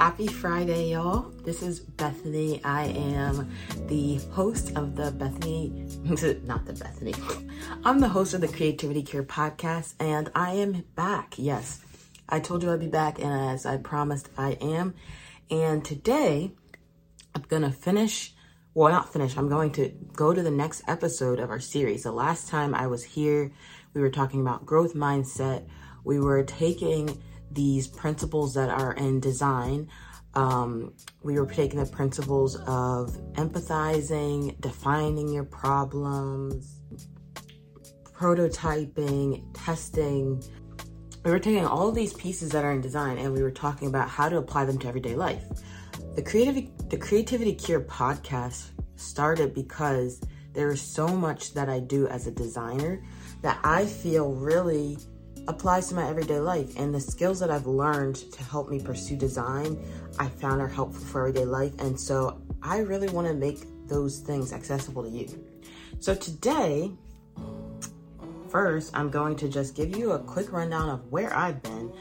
Happy Friday, y'all. This is Bethany. I am the host of the Bethany, not the Bethany. I'm the host of the Creativity Cure podcast, and I am back. Yes, I told you I'd be back, and as I promised, I am. And today, I'm going to finish, well, not finish, I'm going to go to the next episode of our series. The last time I was here, we were talking about growth mindset. We were taking these principles that are in design. Um, we were taking the principles of empathizing, defining your problems, prototyping, testing. We were taking all of these pieces that are in design and we were talking about how to apply them to everyday life. The creativity, the Creativity Cure podcast started because there is so much that I do as a designer that I feel really applies to my everyday life. And the skills that I've learned to help me pursue design, I found are helpful for everyday life. And so I really want to make those things accessible to you. So today, first, I'm going to just give you a quick rundown of where I've been,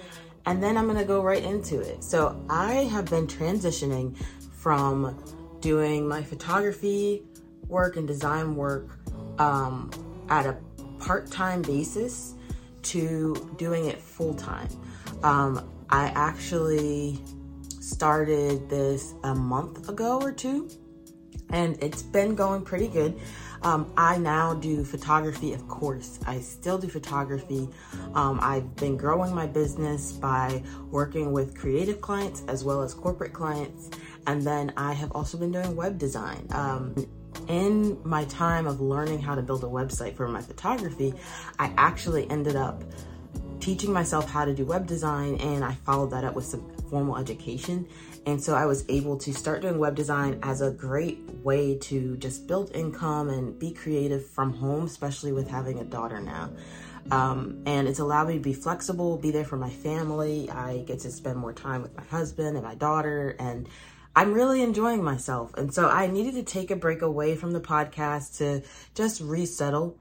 and then I'm going to go right into it. So I have been transitioning from doing my photography work and design work um, at a part time basis to doing it full time. Um, I actually started this a month ago or two, and it's been going pretty good. Um, I now do photography, of course. I still do photography. Um, I've been growing my business by working with creative clients as well as corporate clients. And then I have also been doing web design. Um, in my time of learning how to build a website for my photography, I actually ended up teaching myself how to do web design and I followed that up with some formal education. And so I was able to start doing web design as a great way to just build income and be creative from home, especially with having a daughter now. Um, and it's allowed me to be flexible, be there for my family. I get to spend more time with my husband and my daughter and I'm really enjoying myself. And so I needed to take a break away from the podcast to just resettle.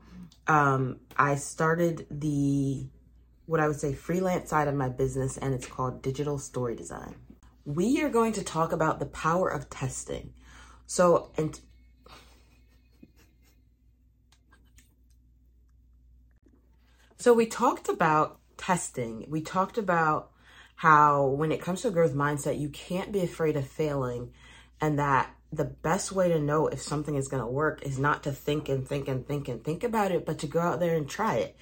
Um, I started the, what I would say, freelance side of my business, and it's called Digital Story Design. We are going to talk about the power of testing. So, and so we talked about testing. We talked about how when it comes to a growth mindset, you can't be afraid of failing and that the best way to know if something is going to work is not to think and think and think and think about it, but to go out there and try it,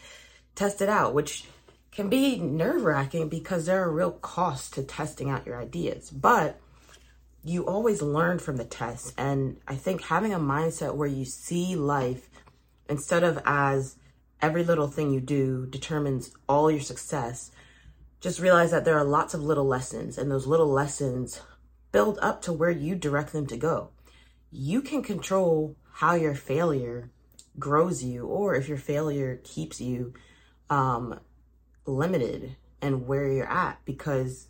test it out, which can be nerve wracking because there are real costs to testing out your ideas. But you always learn from the test. And I think having a mindset where you see life instead of as every little thing you do determines all your success, just realize that there are lots of little lessons, and those little lessons build up to where you direct them to go. You can control how your failure grows you, or if your failure keeps you um, limited and where you're at, because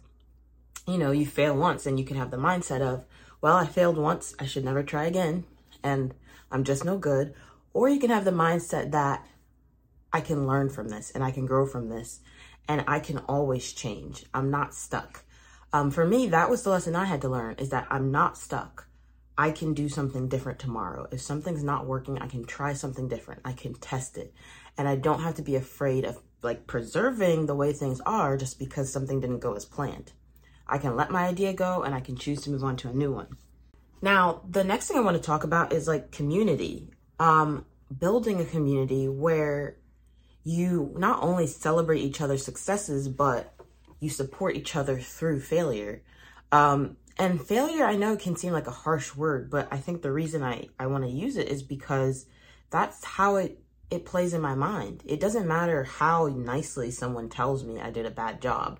you know you fail once, and you can have the mindset of, well, I failed once, I should never try again, and I'm just no good. Or you can have the mindset that I can learn from this and I can grow from this and I can always change. I'm not stuck. Um, for me, that was the lesson I had to learn is that I'm not stuck. I can do something different tomorrow. If something's not working, I can try something different. I can test it. And I don't have to be afraid of like preserving the way things are just because something didn't go as planned. I can let my idea go and I can choose to move on to a new one. Now, the next thing I want to talk about is like community. Um, building a community where you not only celebrate each other's successes, but you support each other through failure. Um, and failure, I know can seem like a harsh word, but I think the reason I, I want to use it is because that's how it, it plays in my mind. It doesn't matter how nicely someone tells me I did a bad job.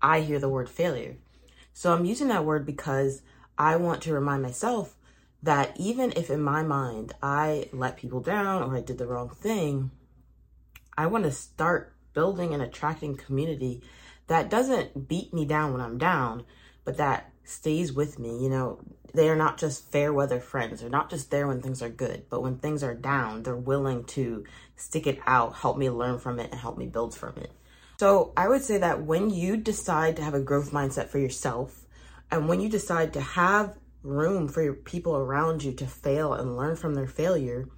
I hear the word failure. So I'm using that word because I want to remind myself that even if in my mind I let people down or I did the wrong thing, I want to start building and attracting community that doesn't beat me down when I'm down, but that stays with me. You know, they are not just fair weather friends. They're not just there when things are good, but when things are down, they're willing to stick it out, help me learn from it, and help me build from it. So I would say that when you decide to have a growth mindset for yourself, And when you decide to have room for your people around you to fail and learn from their failure,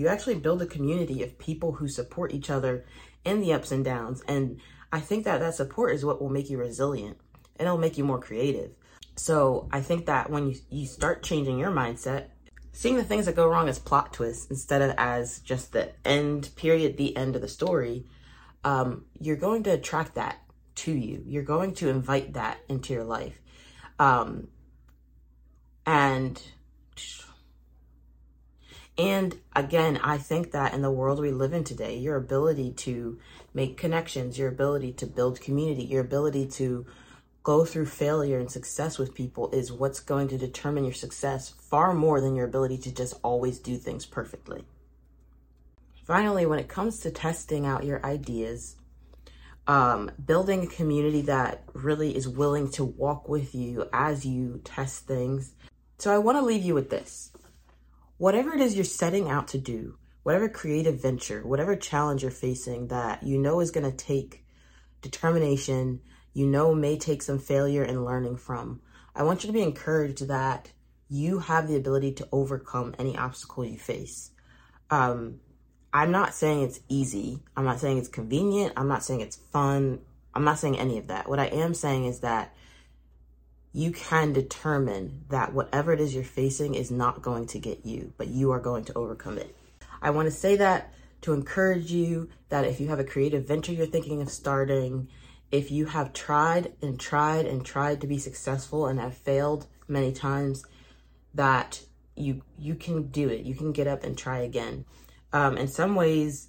you actually build a community of people who support each other in the ups and downs. And I think that that support is what will make you resilient and it'll make you more creative. So I think that when you, you start changing your mindset, seeing the things that go wrong as plot twists instead of as just the end period, the end of the story, um, you're going to attract that to you. You're going to invite that into your life. Um, and and again, I think that in the world we live in today, your ability to make connections, your ability to build community, your ability to go through failure and success with people is what's going to determine your success far more than your ability to just always do things perfectly. Finally, when it comes to testing out your ideas, um, building a community that really is willing to walk with you as you test things. So I want to leave you with this. Whatever it is you're setting out to do, whatever creative venture, whatever challenge you're facing that you know is going to take determination, you know may take some failure and learning from, I want you to be encouraged that you have the ability to overcome any obstacle you face. Um, I'm not saying it's easy. I'm not saying it's convenient. I'm not saying it's fun. I'm not saying any of that. What I am saying is that you can determine that whatever it is you're facing is not going to get you, but you are going to overcome it. I want to say that to encourage you that if you have a creative venture you're thinking of starting, if you have tried and tried and tried to be successful and have failed many times, that you you can do it. You can get up and try again. Um, in some ways,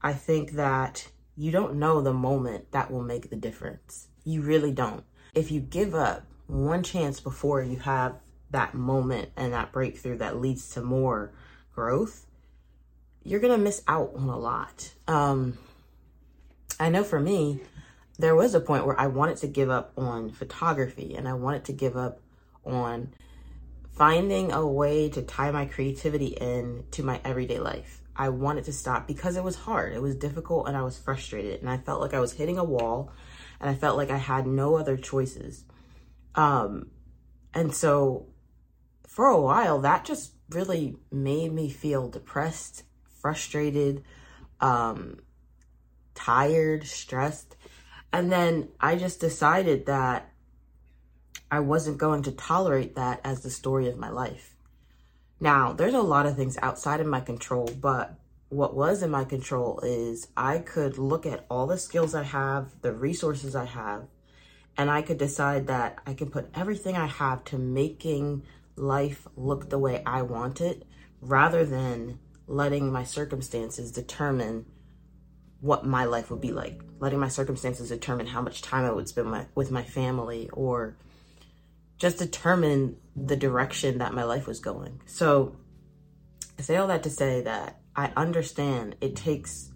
I think that you don't know the moment that will make the difference. You really don't. If you give up one chance before you have that moment and that breakthrough that leads to more growth, you're going to miss out on a lot. Um, I know for me, there was a point where I wanted to give up on photography and I wanted to give up on finding a way to tie my creativity in to my everyday life. I wanted to stop because it was hard. It was difficult and I was frustrated and I felt like I was hitting a wall and I felt like I had no other choices. Um, and so for a while, that just really made me feel depressed, frustrated, um, tired, stressed. And then I just decided that I wasn't going to tolerate that as the story of my life. Now, there's a lot of things outside of my control, but what was in my control is I could look at all the skills I have, the resources I have, and I could decide that I can put everything I have to making life look the way I want it rather than letting my circumstances determine what my life would be like, letting my circumstances determine how much time I would spend my, with my family or just determine the direction that my life was going. So I say all that to say that I understand it takes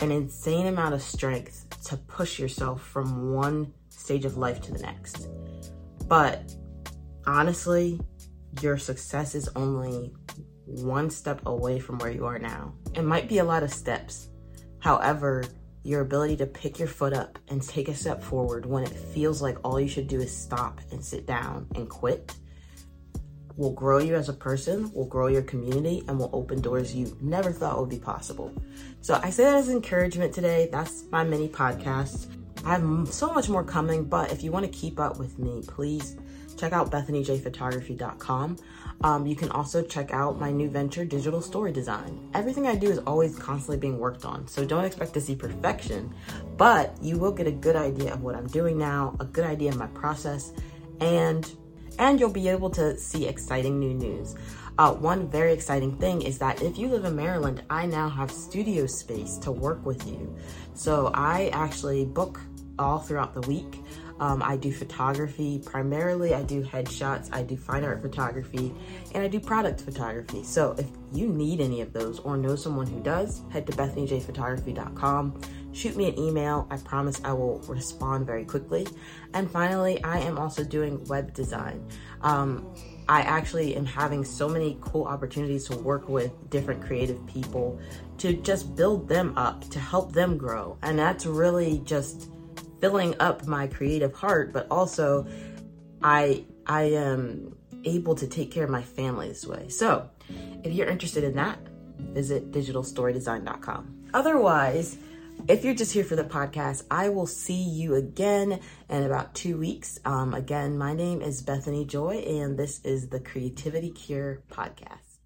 an insane amount of strength to push yourself from one stage of life to the next. But honestly, your success is only one step away from where you are now. It might be a lot of steps. However, your ability to pick your foot up and take a step forward when it feels like all you should do is stop and sit down and quit will grow you as a person, will grow your community, and will open doors you never thought would be possible. So I say that as encouragement today. That's my mini podcast. I have so much more coming, but if you want to keep up with me, please check out bethanyjphotography.com. Um, you can also check out my new venture, Digital Story Design. Everything I do is always constantly being worked on, so don't expect to see perfection, but you will get a good idea of what I'm doing now, a good idea of my process, and and you'll be able to see exciting new news. Uh, one very exciting thing is that if you live in Maryland, I now have studio space to work with you. So I actually book all throughout the week. Um, I do photography primarily. I do headshots, I do fine art photography, and I do product photography. So if you need any of those or know someone who does, head to bethanyjphotography.com. Shoot me an email. I promise I will respond very quickly. And finally, I am also doing web design. Um, I actually am having so many cool opportunities to work with different creative people to just build them up, to help them grow. And that's really just filling up my creative heart, but also I I am able to take care of my family this way. So, if you're interested in that, visit digitalstorydesign.com. Otherwise, if you're just here for the podcast, I will see you again in about two weeks. Um, again, my name is Bethany Joy, and this is the Creativity Cure Podcast.